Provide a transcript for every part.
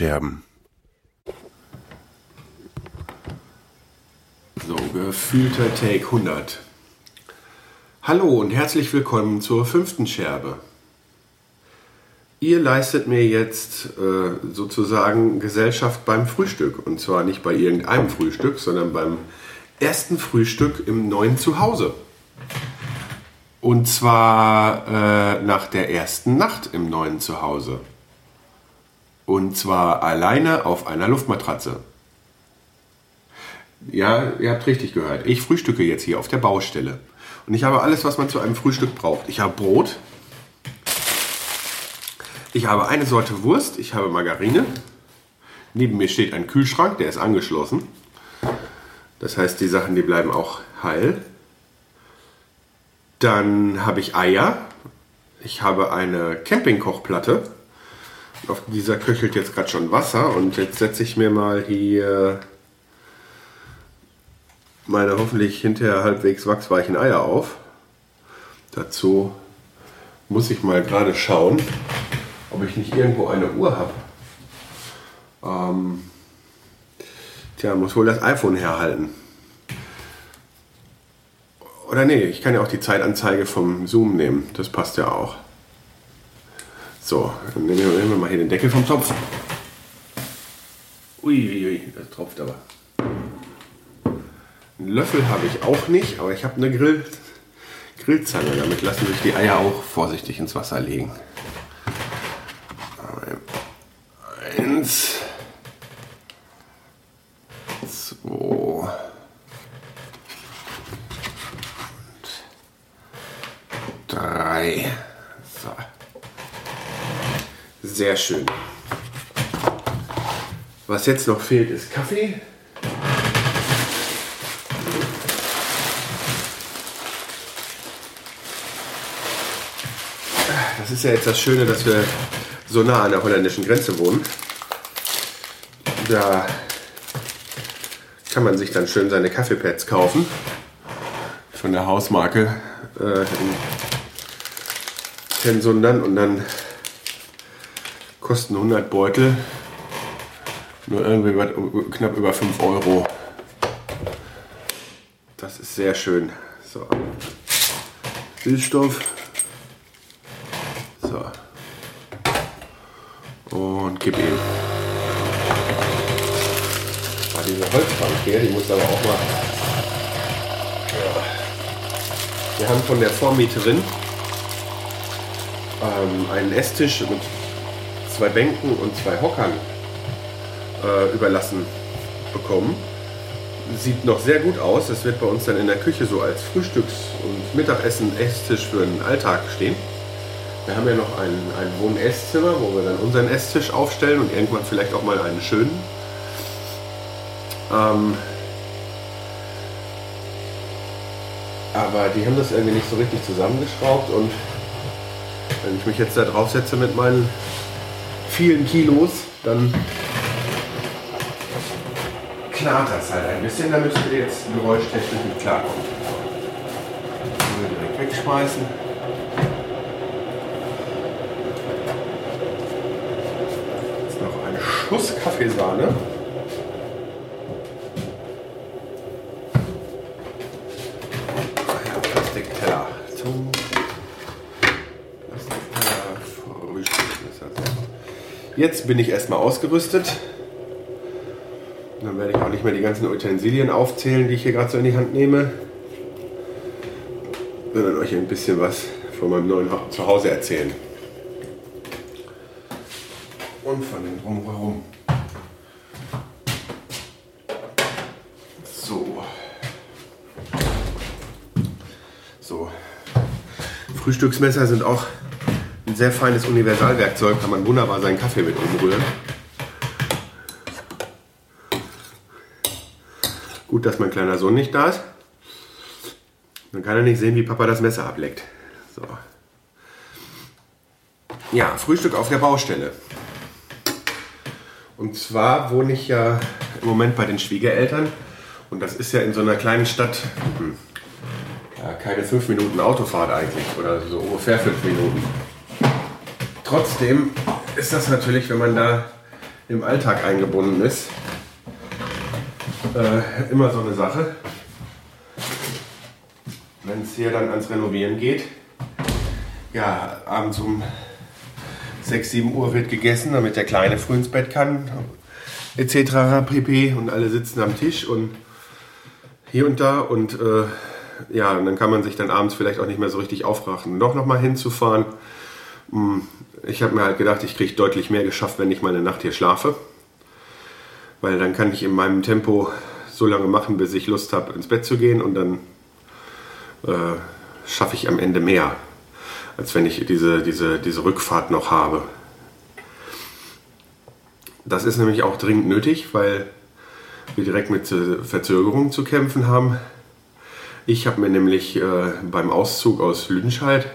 Die Tonscherben. So, gefühlter Take 100. Hallo und herzlich willkommen zur fünften Scherbe. Ihr leistet mir jetzt äh, sozusagen Gesellschaft beim Frühstück. Und zwar nicht bei irgendeinem Frühstück, sondern beim ersten Frühstück im neuen Zuhause. Und zwar äh, nach der ersten Nacht im neuen Zuhause. Und zwar alleine auf einer Luftmatratze. Ja, ihr habt richtig gehört. Ich frühstücke jetzt hier auf der Baustelle. Und ich habe alles, was man zu einem Frühstück braucht. Ich habe Brot, ich habe eine Sorte Wurst, ich habe Margarine. Neben mir steht ein Kühlschrank, der ist angeschlossen. Das heißt, die Sachen, die bleiben auch heil. Dann habe ich Eier. Ich habe eine Campingkochplatte. Auf dieser köchelt jetzt gerade schon Wasser. Und jetzt setze ich mir mal hier meine hoffentlich hinterher halbwegs wachsweichen Eier auf. Dazu muss ich mal gerade schauen, ob ich nicht irgendwo eine Uhr habe. Ähm, tja, muss wohl das iPhone herhalten. Oder nee, ich kann ja auch die Zeitanzeige vom Zoom nehmen. Das passt ja auch. So, dann nehmen wir mal hier den Deckel vom Topf. Uiuiui, ui, das tropft aber. Einen Löffel habe ich auch nicht, aber ich habe eine Grill Grillzange. Damit lassen sich die Eier auch vorsichtig ins Wasser legen. Eins. Zwei. Drei. Sehr schön. Was jetzt noch fehlt, ist Kaffee. Das ist ja jetzt das Schöne, dass wir so nah an der holländischen Grenze wohnen. Da kann man sich dann schön seine Kaffeepads kaufen. Von der Hausmarke äh, in Tensundern und dann kosten 100 Beutel nur irgendwie knapp über 5 Euro. Das ist sehr schön. So. Süßstoff. und gib ihm. Ah, diese Holzbank hier, die muss aber auch mal. Wir haben von der Vormieterin ähm, einen Esstisch mit zwei Bänken und zwei Hockern äh, überlassen bekommen. Sieht noch sehr gut aus. Das wird bei uns dann in der Küche so als Frühstücks- und Mittagessen-Esstisch für den Alltag stehen. Wir haben ja noch ein, ein Wohn-Esszimmer, wo wir dann unseren Esstisch aufstellen und irgendwann vielleicht auch mal einen schönen. Ähm, aber die haben das irgendwie nicht so richtig zusammengeschraubt und wenn ich mich jetzt da drauf setze mit meinen vielen Kilos, dann knarrt das halt ein bisschen. Da müsst ihr jetzt geräuschtechnisch nicht klarkommen. Direkt wegschmeißen. Schuss Kaffeesahne. Jetzt bin ich erstmal ausgerüstet. Dann werde ich auch nicht mehr die ganzen Utensilien aufzählen, die ich hier gerade so in die Hand nehme, sondern euch ein bisschen was von meinem neuen Zuhause erzählen und von den drumherum. So. So. Frühstücksmesser sind auch sehr feines Universalwerkzeug, kann man wunderbar seinen Kaffee mit umrühren. Gut, dass mein kleiner Sohn nicht da ist. Dann kann er nicht sehen, wie Papa das Messer ableckt. So. Ja, Frühstück auf der Baustelle. Und zwar wohne ich ja im Moment bei den Schwiegereltern. Und das ist ja in so einer kleinen Stadt hm, ja, keine fünf Minuten Autofahrt eigentlich oder so ungefähr fünf Minuten. Trotzdem ist das natürlich, wenn man da im Alltag eingebunden ist, äh, immer so eine Sache. Wenn es hier dann ans Renovieren geht, ja, abends um 6, 7 Uhr wird gegessen, damit der Kleine früh ins Bett kann, etc. pp. Und alle sitzen am Tisch und hier und da und äh, ja, und dann kann man sich dann abends vielleicht auch nicht mehr so richtig aufrachen, doch nochmal hinzufahren. Hm, ich habe mir halt gedacht, ich kriege deutlich mehr geschafft, wenn ich mal eine Nacht hier schlafe. Weil dann kann ich in meinem Tempo so lange machen, bis ich Lust habe, ins Bett zu gehen und dann äh, schaffe ich am Ende mehr, als wenn ich diese, diese, diese Rückfahrt noch habe. Das ist nämlich auch dringend nötig, weil wir direkt mit Verzögerungen zu kämpfen haben. Ich habe mir nämlich äh, beim Auszug aus Lüdenscheid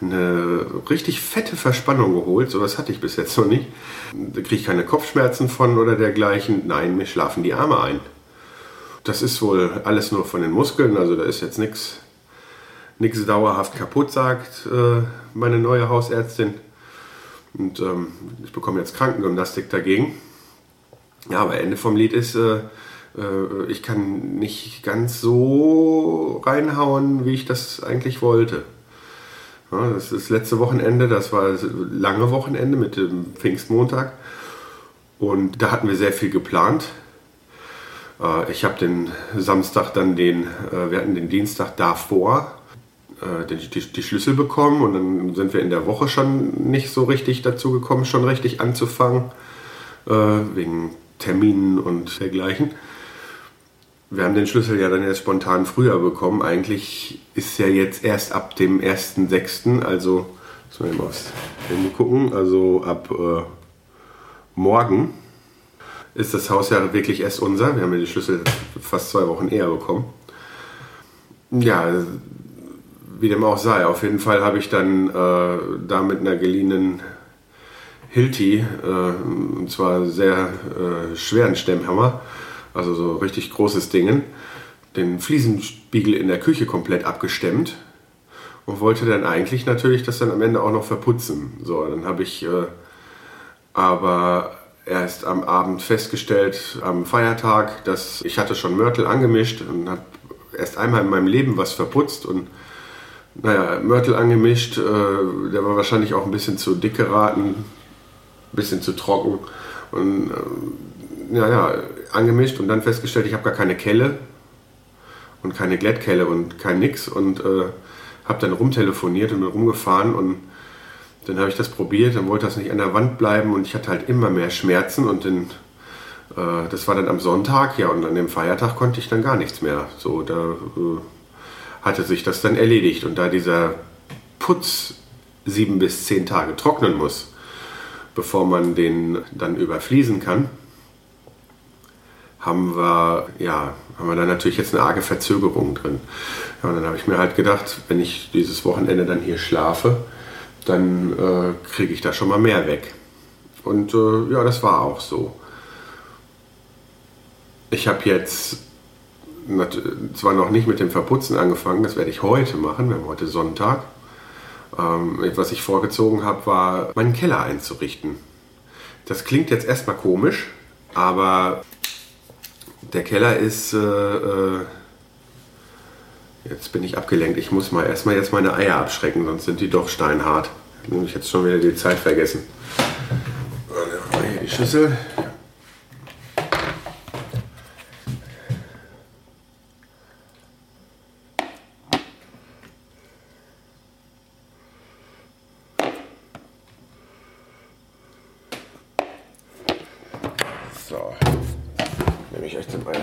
eine richtig fette Verspannung geholt. So was hatte ich bis jetzt noch nicht. Da kriege ich keine Kopfschmerzen von oder dergleichen. Nein, mir schlafen die Arme ein. Das ist wohl alles nur von den Muskeln, also da ist jetzt nichts nichts dauerhaft kaputt, sagt äh, meine neue Hausärztin. Und ähm, ich bekomme jetzt Krankengymnastik dagegen. Ja, aber Ende vom Lied ist, äh, äh, ich kann nicht ganz so reinhauen, wie ich das eigentlich wollte. Ja, das ist letzte Wochenende, das war das lange Wochenende mit dem Pfingstmontag. Und da hatten wir sehr viel geplant. Äh, ich habe den Samstag dann den, äh, wir hatten den Dienstag davor äh, die, Schlüssel bekommen und dann sind wir in der Woche schon nicht so richtig dazu gekommen, schon richtig anzufangen, wegen Terminen und dergleichen. Wir haben den Schlüssel ja dann jetzt spontan früher bekommen. Eigentlich ist ja jetzt erst ab dem 1.6., also, müssen wir mal aufs Handy gucken, also ab äh, morgen ist das Haus ja wirklich erst unser. Wir haben ja die Schlüssel fast zwei Wochen eher bekommen. Ja, wie dem auch sei, auf jeden Fall habe ich dann äh, da mit einer geliehenen Hilti, äh, und zwar sehr äh, schweren Stemmhammer, also so richtig großes Ding, den Fliesenspiegel in der Küche komplett abgestemmt. Und wollte dann eigentlich natürlich das dann am Ende auch noch verputzen. So, dann habe ich äh, aber erst am Abend festgestellt, am Feiertag, dass ich hatte schon Mörtel angemischt und habe erst einmal in meinem Leben was verputzt und naja, Mörtel angemischt, äh, der war wahrscheinlich auch ein bisschen zu dick geraten, ein bisschen zu trocken. Und äh, ja, ja, angemischt und dann festgestellt, ich habe gar keine Kelle und keine Glättkelle und kein Nix und äh, habe dann rumtelefoniert und bin rumgefahren und dann habe ich das probiert, dann wollte das nicht an der Wand bleiben und ich hatte halt immer mehr Schmerzen und dann, äh, das war dann am Sonntag, ja und an dem Feiertag konnte ich dann gar nichts mehr. So, da äh, hatte sich das dann erledigt und da dieser Putz sieben bis zehn Tage trocknen muss, bevor man den dann überfließen kann, haben wir, ja, haben wir da natürlich jetzt eine arge Verzögerung drin. Ja, und dann habe ich mir halt gedacht, wenn ich dieses Wochenende dann hier schlafe, dann äh, kriege ich da schon mal mehr weg. Und äh, ja, das war auch so. Ich habe jetzt zwar noch nicht mit dem Verputzen angefangen, das werde ich heute machen, wir haben heute Sonntag. Ähm, was ich vorgezogen habe, war meinen Keller einzurichten. Das klingt jetzt erstmal komisch, aber der Keller ist. Äh, äh, jetzt bin ich abgelenkt. Ich muss mal erstmal jetzt meine Eier abschrecken, sonst sind die doch steinhart. Habe ich jetzt schon wieder die Zeit vergessen. Hier die Schüssel.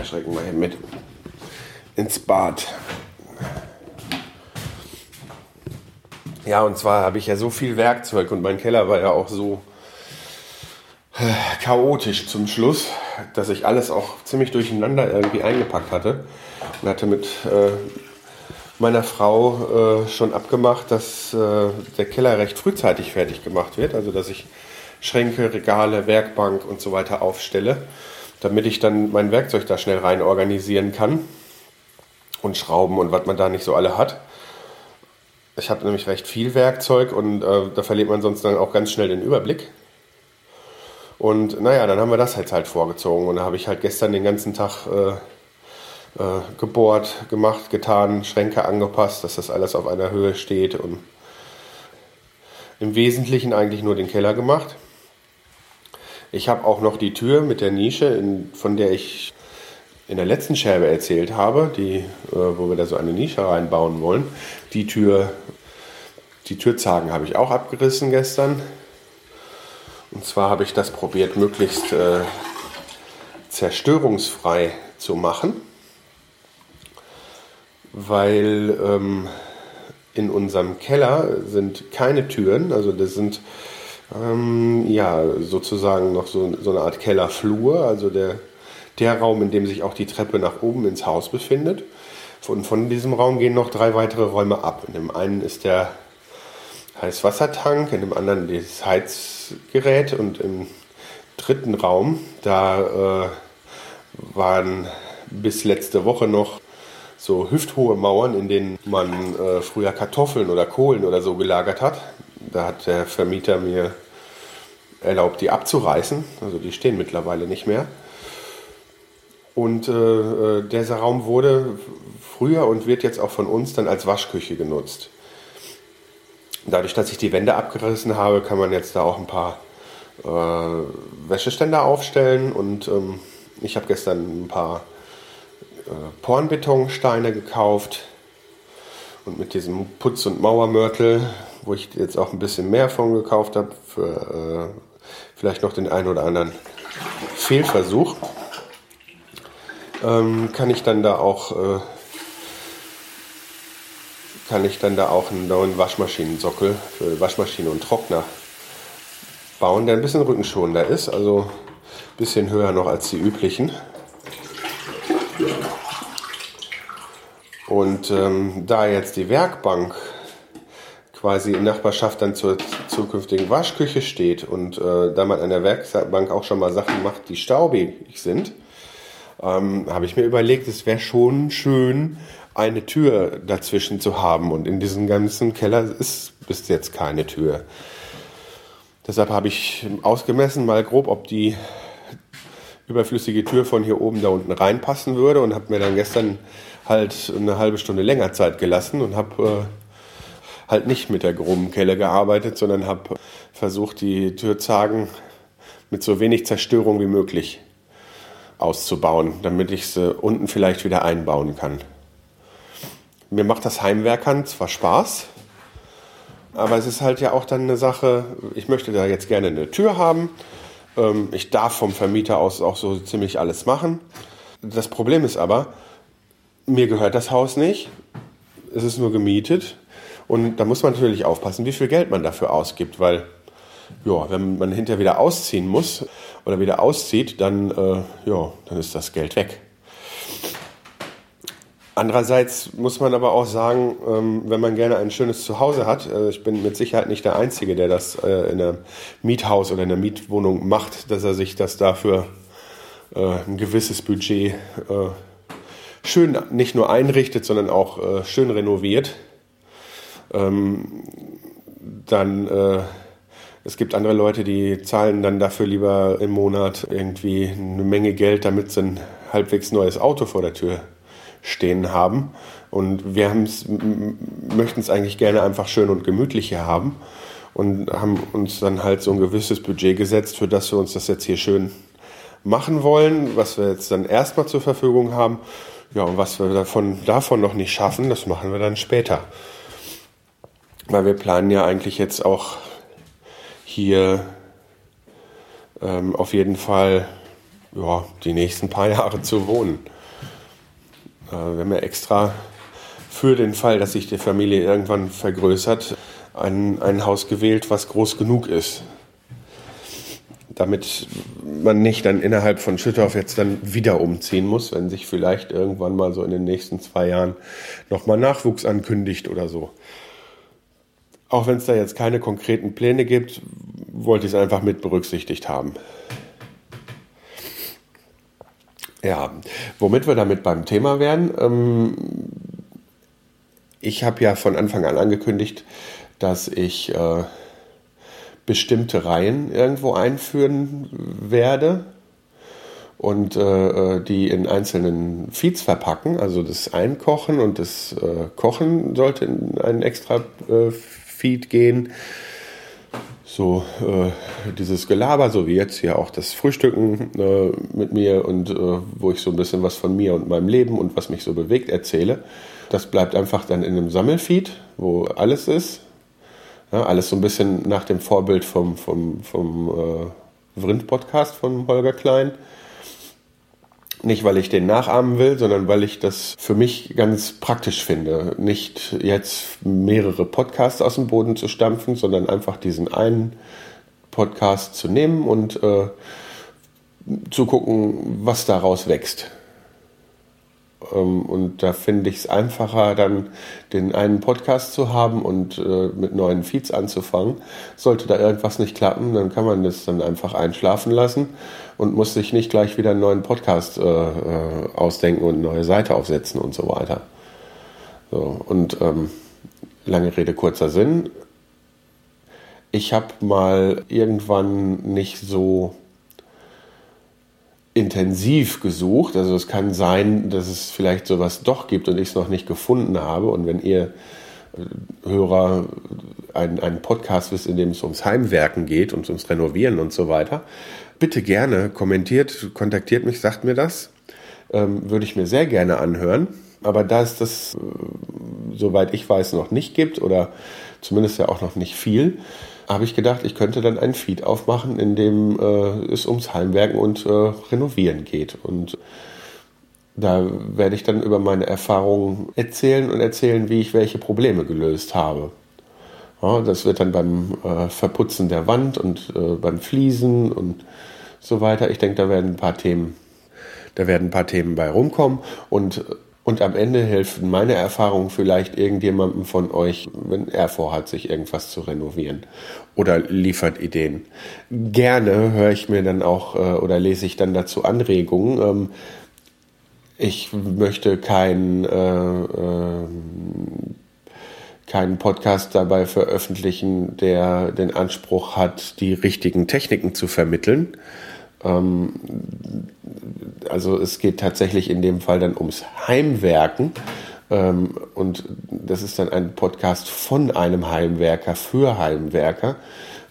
Eierschrecken mal hier mit ins Bad. Ja, und zwar habe ich ja so viel Werkzeug und mein Keller war ja auch so äh, chaotisch zum Schluss, dass ich alles auch ziemlich durcheinander irgendwie eingepackt hatte und hatte mit äh, meiner Frau äh, schon abgemacht, dass äh, der Keller recht frühzeitig fertig gemacht wird, also dass ich Schränke, Regale, Werkbank und so weiter aufstelle damit ich dann mein Werkzeug da schnell rein organisieren kann und Schrauben und was man da nicht so alle hat. Ich habe nämlich recht viel Werkzeug und äh, da verliert man sonst dann auch ganz schnell den Überblick. Und naja, dann haben wir das jetzt halt vorgezogen. Und da habe ich halt gestern den ganzen Tag äh, äh, gebohrt, gemacht, getan, Schränke angepasst, dass das alles auf einer Höhe steht und im Wesentlichen eigentlich nur den Keller gemacht. Ich habe auch noch die Tür mit der Nische, in, von der ich in der letzten Scherbe erzählt habe, die, äh, wo wir da so eine Nische reinbauen wollen. Die Tür, die Türzagen habe ich auch abgerissen gestern. Und zwar habe ich das probiert, möglichst äh, zerstörungsfrei zu machen, weil ähm, in unserem Keller sind keine Türen, also das sind ähm, ja sozusagen noch so, so eine Art Kellerflur, also der, der Raum, in dem sich auch die Treppe nach oben ins Haus befindet. Und von diesem Raum gehen noch drei weitere Räume ab. In dem einen ist der Heißwassertank, in dem anderen das Heizgerät und im dritten Raum, da äh, waren bis letzte Woche noch so hüfthohe Mauern, in denen man äh, früher Kartoffeln oder Kohlen oder so gelagert hat. Da hat der Vermieter mir erlaubt, die abzureißen. Also die stehen mittlerweile nicht mehr. Und äh, äh dieser Raum wurde früher und wird jetzt auch von uns dann als Waschküche genutzt. Dadurch, dass ich die Wände abgerissen habe, kann man jetzt da auch ein paar äh, Wäscheständer aufstellen. Und ähm, ich habe gestern ein paar äh, Pornbetonsteine gekauft. Und mit diesem Putz- und Mauermörtel, wo ich jetzt auch ein bisschen mehr von gekauft habe, für äh, vielleicht noch den einen oder anderen Fehlversuch, ähm, kann ich dann da auch äh, kann ich dann da auch einen neuen Waschmaschinensockel für Waschmaschine und Trockner bauen, der ein bisschen rückenschonender ist, also ein bisschen höher noch als die üblichen. Und ähm, da jetzt die Werkbank quasi in Nachbarschaft dann zur zukünftigen Waschküche steht und äh, da man an der Werkbank auch schon mal Sachen macht, die staubig sind, ähm, habe ich mir überlegt, es wäre schon schön, eine Tür dazwischen zu haben. Und in diesem ganzen Keller ist bis jetzt keine Tür. Deshalb habe ich ausgemessen, mal grob, ob die überflüssige Tür von hier oben da unten reinpassen würde und habe mir dann gestern halt eine halbe Stunde länger Zeit gelassen und habe äh, halt nicht mit der groben Kelle gearbeitet, sondern habe versucht, die Türzagen mit so wenig Zerstörung wie möglich auszubauen, damit ich sie unten vielleicht wieder einbauen kann. Mir macht das Heimwerkern zwar Spaß, aber es ist halt ja auch dann eine Sache, ich möchte da jetzt gerne eine Tür haben. Ähm, ich darf vom Vermieter aus auch so ziemlich alles machen. Das Problem ist aber, mir gehört das Haus nicht. Es ist nur gemietet. Und da muss man natürlich aufpassen, wie viel Geld man dafür ausgibt, weil ja, wenn man hinterher wieder ausziehen muss oder wieder auszieht, dann, äh, ja, dann ist das Geld weg. Andererseits muss man aber auch sagen, ähm, wenn man gerne ein schönes Zuhause hat, äh, ich bin mit Sicherheit nicht der Einzige, der das äh, in einem Miethaus oder in einer Mietwohnung macht, dass er sich das dafür äh, ein gewisses Budget schön nicht nur einrichtet, sondern auch schön renoviert. Ähm, dann es gibt andere Leute, die zahlen dann dafür lieber im Monat irgendwie eine Menge Geld, damit sie ein halbwegs neues Auto vor der Tür stehen haben. Und wir möchten es eigentlich gerne einfach schön und gemütlich hier haben und haben uns dann halt so ein gewisses Budget gesetzt, für das wir uns das jetzt hier schön machen wollen, was wir jetzt dann erstmal zur Verfügung haben. Ja, und was wir davon, davon noch nicht schaffen, das machen wir dann später. Weil wir planen ja eigentlich jetzt auch hier ähm, auf jeden Fall ja, die nächsten paar Jahre zu wohnen. Äh, wir haben ja extra für den Fall, dass sich die Familie irgendwann vergrößert, ein, ein Haus gewählt, was groß genug ist. Damit man nicht dann innerhalb von Schüttorf jetzt dann wieder umziehen muss, wenn sich vielleicht irgendwann mal so in den nächsten zwei Jahren nochmal Nachwuchs ankündigt oder so. Auch wenn es da jetzt keine konkreten Pläne gibt, wollte ich es einfach mit berücksichtigt haben. Ja, womit wir damit beim Thema werden. Ähm, ich habe ja von Anfang an angekündigt, dass ich äh, bestimmte Reihen irgendwo einführen werde und äh, die in einzelnen Feeds verpacken. Also das Einkochen und das äh, Kochen sollte in einen extra äh, Feed gehen. So äh, dieses Gelaber, so wie jetzt hier auch das Frühstücken äh, mit mir und äh, wo ich so ein bisschen was von mir und meinem Leben und was mich so bewegt erzähle. Das bleibt einfach dann in einem Sammelfeed, wo alles ist. Ja, alles so ein bisschen nach dem Vorbild vom, vom, vom Vrind-Podcast von Holger Klein. Nicht, weil ich den nachahmen will, sondern weil ich das für mich ganz praktisch finde. Nicht jetzt mehrere Podcasts aus dem Boden zu stampfen, sondern einfach diesen einen Podcast zu nehmen und äh, zu gucken, was daraus wächst. Ähm, und da finde ich es einfacher, dann den einen Podcast zu haben und äh, mit neuen Feeds anzufangen. Sollte da irgendwas nicht klappen, dann kann man das dann einfach einschlafen lassen und muss sich nicht gleich wieder einen neuen Podcast äh, äh ausdenken und eine neue Seite aufsetzen und so weiter. So, und ähm, lange Rede, kurzer Sinn. Ich habe mal irgendwann nicht so intensiv gesucht. Also es kann sein, dass es vielleicht sowas doch gibt und ich es noch nicht gefunden habe. Und wenn ihr äh, Hörer einen, einen Podcast wisst, in dem es ums Heimwerken geht und ums Renovieren und so weiter, bitte gerne kommentiert, kontaktiert mich, sagt mir das. Ähm, würde ich mir sehr gerne anhören. Aber da es das, äh, soweit ich weiß, noch nicht gibt oder zumindest ja auch noch nicht viel, habe ich gedacht, ich könnte dann ein Feed aufmachen, in dem äh, es ums Heimwerken und äh, Renovieren geht. Und da werde ich dann über meine Erfahrungen erzählen und erzählen, wie ich welche Probleme gelöst habe. Ja, das wird dann beim äh, Verputzen der Wand und äh, beim Fliesen und so weiter. Ich denke, da werden ein paar Themen, da werden ein paar Themen bei rumkommen und und am Ende helfen meine Erfahrungen vielleicht irgendjemandem von euch, wenn er vorhat, sich irgendwas zu renovieren oder liefert Ideen. Gerne höre ich mir dann auch äh, oder lese ich dann dazu Anregungen. Ähm, ich möchte kein, äh, äh, keinen Podcast dabei veröffentlichen, der den Anspruch hat, die richtigen Techniken zu vermitteln. Ähm, also es geht tatsächlich in dem Fall dann ums Heimwerken. Ähm, und das ist dann ein Podcast von einem Heimwerker für Heimwerker.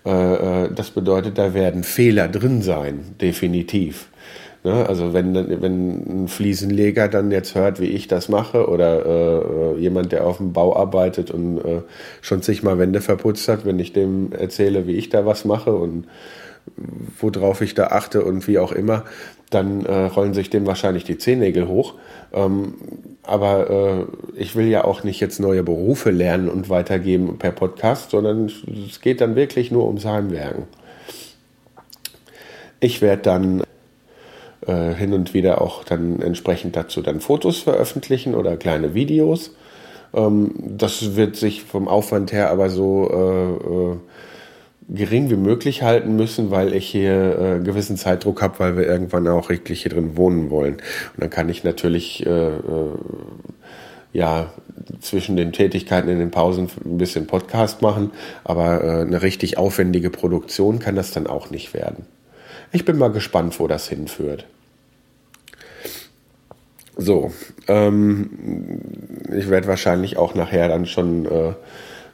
Äh, äh, das bedeutet, da werden Fehler drin sein, definitiv. Ne? Also wenn, wenn ein Fliesenleger dann jetzt hört, wie ich das mache, oder äh, jemand, der auf dem Bau arbeitet und äh, schon zigmal Wände verputzt hat, wenn ich dem erzähle, wie ich da was mache und worauf ich da achte und wie auch immer, dann äh, rollen sich dem wahrscheinlich die Zehennägel hoch. Ähm, aber äh, ich will ja auch nicht jetzt neue Berufe lernen und weitergeben per Podcast, sondern es geht dann wirklich nur ums Heimwerken. Ich werde dann äh, hin und wieder auch dann entsprechend dazu dann Fotos veröffentlichen oder kleine Videos. Ähm, das wird sich vom Aufwand her aber so äh, äh gering wie möglich halten müssen, weil ich hier äh, gewissen Zeitdruck habe, weil wir irgendwann auch richtig hier drin wohnen wollen. Und dann kann ich natürlich äh, äh, ja zwischen den Tätigkeiten in den Pausen ein bisschen Podcast machen, aber äh, eine richtig aufwendige Produktion kann das dann auch nicht werden. Ich bin mal gespannt, wo das hinführt. So, ähm, ich werde wahrscheinlich auch nachher dann schon äh,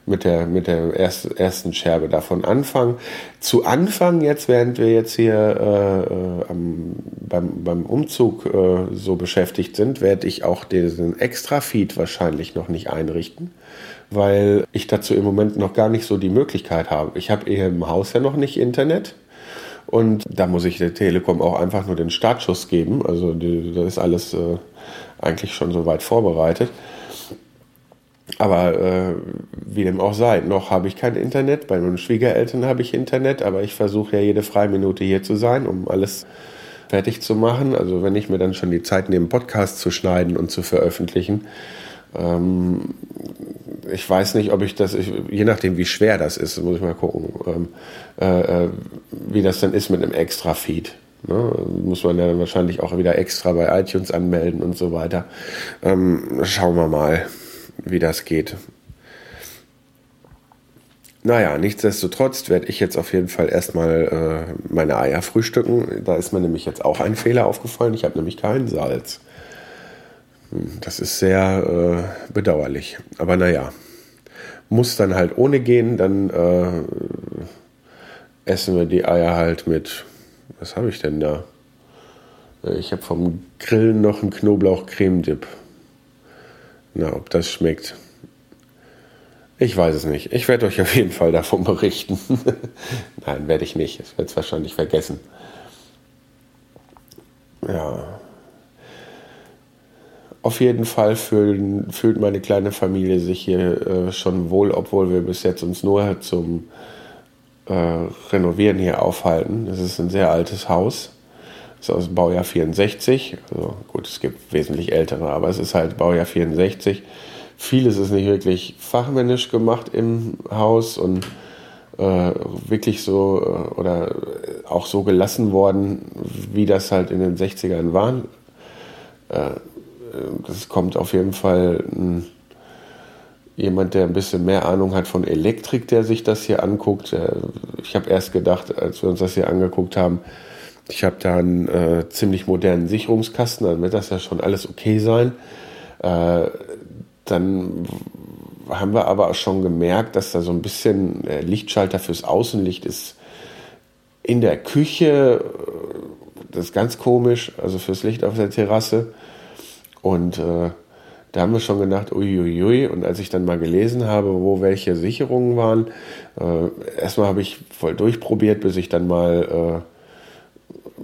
mit der, mit der erst, ersten Scherbe davon anfangen. Zu Anfang, jetzt, während wir jetzt hier äh, am, beim, beim Umzug äh, so beschäftigt sind, werde ich auch diesen Extra-Feed wahrscheinlich noch nicht einrichten, weil ich dazu im Moment noch gar nicht so die Möglichkeit habe. Ich habe hier im Haus ja noch nicht Internet. Und da muss ich der Telekom auch einfach nur den Startschuss geben. Also da ist alles äh, eigentlich schon soweit vorbereitet. Aber äh, wie dem auch sei, noch habe ich kein Internet. Bei meinen Schwiegereltern habe ich Internet, aber ich versuche ja jede freie Minute hier zu sein, um alles fertig zu machen. Also wenn ich mir dann schon die Zeit nehme, Podcast zu schneiden und zu veröffentlichen, ähm, ich weiß nicht, ob ich das, ich, je nachdem wie schwer das ist, muss ich mal gucken, ähm, äh, äh wie das dann ist mit einem Extra-Feed. Ne? Muss man ja dann wahrscheinlich auch wieder extra bei iTunes anmelden und so weiter. Ähm, schauen wir mal wie das geht. Naja, nichtsdestotrotz werde ich jetzt auf jeden Fall erstmal äh, meine Eier frühstücken. Da ist mir nämlich jetzt auch ein Fehler aufgefallen. Ich habe nämlich kein Salz. Hm, das ist sehr äh, bedauerlich. Aber naja, muss dann halt ohne gehen. Dann äh, essen wir die Eier halt mit. Was habe ich denn da? Äh, ich habe vom Grillen noch einen Knoblauch-Creme-Dip. Na, ob das schmeckt. Ich weiß es nicht. Ich werde euch auf jeden Fall davon berichten. Nein, werde ich nicht. Ich werde es wahrscheinlich vergessen. Ja. Auf jeden Fall fühlen, fühlt meine kleine Familie sich hier äh, schon wohl, obwohl wir bis jetzt uns nur zum äh, Renovieren hier aufhalten. Das ist ein sehr altes Haus. Ist aus dem Baujahr 64. Also gut, es gibt wesentlich ältere, aber es ist halt Baujahr 64 vieles ist nicht wirklich fachmännisch gemacht im Haus und äh, wirklich so äh, oder auch so gelassen worden, wie das halt in den 60ern waren. Äh, das kommt auf jeden Fall ein, jemand, der ein bisschen mehr Ahnung hat von Elektrik, der sich das hier anguckt. Ich habe erst gedacht, als wir uns das hier angeguckt haben, ich habe da einen äh, ziemlich modernen Sicherungskasten, dann wird das ja schon alles okay sein. Äh, dann haben wir aber schon gemerkt, dass da so ein bisschen äh, Lichtschalter fürs Außenlicht ist in der Küche. Das ist ganz komisch, also fürs Licht auf der Terrasse. Und äh, da haben wir schon gedacht, uiuiui. Und als ich dann mal gelesen habe, wo welche Sicherungen waren, äh, erstmal habe ich voll durchprobiert, bis ich dann mal, äh,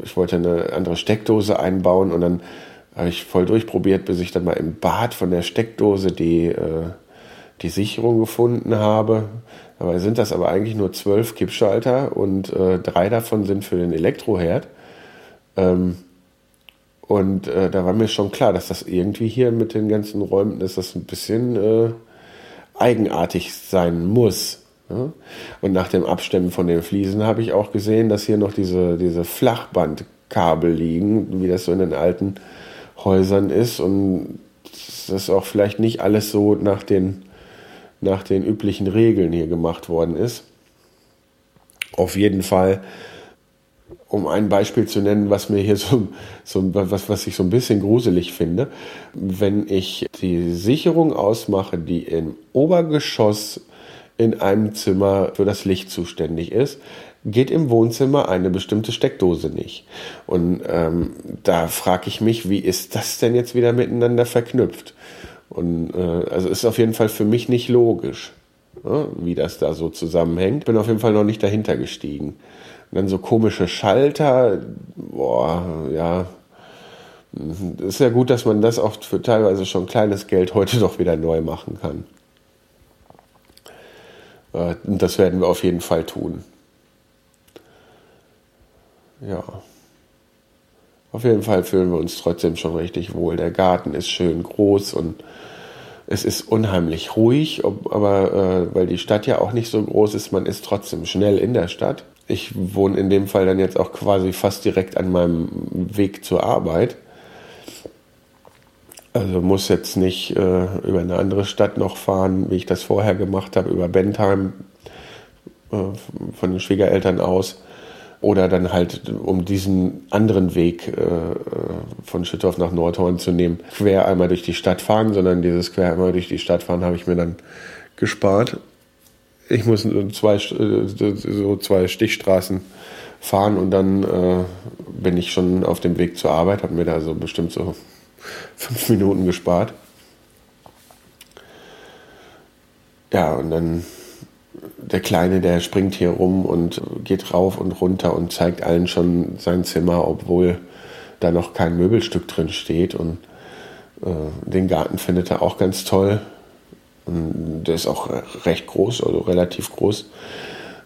ich wollte eine andere Steckdose einbauen und dann habe ich voll durchprobiert, bis ich dann mal im Bad von der Steckdose die, äh, die Sicherung gefunden habe. Dabei sind das aber eigentlich nur zwölf Kippschalter und äh, drei davon sind für den Elektroherd. Ähm, und äh, da war mir schon klar, dass das irgendwie hier mit den ganzen Räumen, dass das ein bisschen äh, eigenartig sein muss. Ja? Und nach dem Abstemmen von den Fliesen habe ich auch gesehen, dass hier noch diese, diese Flachbandkabel liegen, wie das so in den alten Häusern ist und das auch vielleicht nicht alles so nach den, nach den üblichen Regeln hier gemacht worden ist. Auf jeden Fall, um ein Beispiel zu nennen, was mir hier so, so was, was ich so ein bisschen gruselig finde, wenn ich die Sicherung ausmache, die im Obergeschoss in einem Zimmer für das Licht zuständig ist, geht im Wohnzimmer eine bestimmte Steckdose nicht. Und ähm, da frage ich mich, wie ist das denn jetzt wieder miteinander verknüpft? Und äh, also ist auf jeden Fall für mich nicht logisch, ne, wie das da so zusammenhängt. Bin auf jeden Fall noch nicht dahinter gestiegen. Und dann so komische Schalter, boah, ja. Ist ja gut, dass man das auch für teilweise schon kleines Geld heute doch wieder neu machen kann. Äh, das werden wir auf jeden Fall tun ja. Auf jeden Fall fühlen wir uns trotzdem schon richtig wohl. Der Garten ist schön groß und es ist unheimlich ruhig, ob, aber äh, weil die Stadt ja auch nicht so groß ist, man ist trotzdem schnell in der Stadt. Ich wohne in dem Fall dann jetzt auch quasi fast direkt an meinem Weg zur Arbeit. Also muss jetzt nicht äh, über eine andere Stadt noch fahren, wie ich das vorher gemacht habe, über Bentheim äh, von den Schwiegereltern aus oder dann halt, um diesen anderen Weg äh, von Schüttorf nach Nordhorn zu nehmen, quer einmal durch die Stadt fahren, sondern dieses quer einmal durch die Stadt fahren habe ich mir dann gespart. Ich muss zwei, so zwei Stichstraßen fahren und dann äh, bin ich schon auf dem Weg zur Arbeit, habe mir da so bestimmt so fünf Minuten gespart. Ja, und dann der Kleine, der springt hier rum und geht rauf und runter und zeigt allen schon sein Zimmer, obwohl da noch kein Möbelstück drin steht. Und äh, den Garten findet er auch ganz toll. Und der ist auch recht groß, also relativ groß.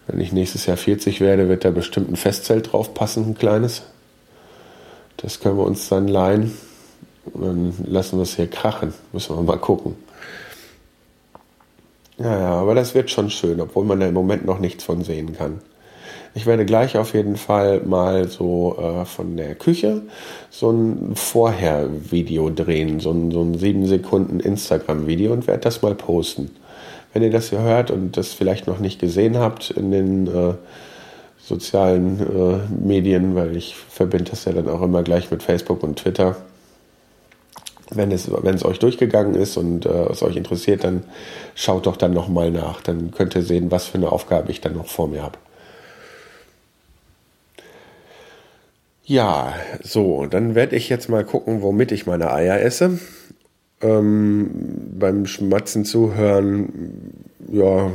Wenn ich nächstes Jahr 40 werde, wird da bestimmt ein Festzelt drauf passen, ein kleines. Das können wir uns dann leihen. Dann lassen wir es hier krachen. Müssen wir mal gucken. Ja, ja, aber das wird schon schön, obwohl man da im Moment noch nichts von sehen kann. Ich werde gleich auf jeden Fall mal so äh, von der Küche so ein Vorher-Video drehen, so ein, so ein 7 Sekunden Instagram-Video und werde das mal posten. wenn ihr das hier hört und das vielleicht noch nicht gesehen habt in den äh, sozialen äh, Medien, weil ich verbinde das ja dann auch immer gleich mit Facebook und Twitter. Wenn es, wenn es euch durchgegangen ist und äh, es euch interessiert, dann schaut doch dann nochmal nach. Dann könnt ihr sehen, was für eine Aufgabe ich dann noch vor mir habe. Ja, so, dann werde ich jetzt mal gucken, womit ich meine Eier esse. Ähm, beim Schmatzen zuhören, ja,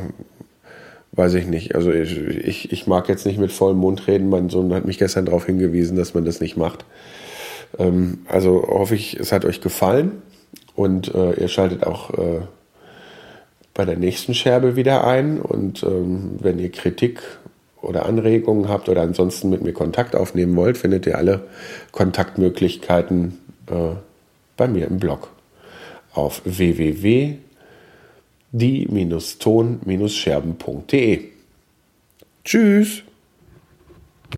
weiß ich nicht. Also ich, ich, ich mag jetzt nicht mit vollem Mund reden. Mein Sohn hat mich gestern darauf hingewiesen, dass man das nicht macht. Ähm, also hoffe ich, es hat euch gefallen und äh, ihr schaltet auch äh, bei der nächsten Scherbe wieder ein. Und ähm, wenn ihr Kritik oder Anregungen habt oder ansonsten mit mir Kontakt aufnehmen wollt, findet ihr alle Kontaktmöglichkeiten äh, bei mir im Blog auf www.die-ton-scherben.de. Tschüss!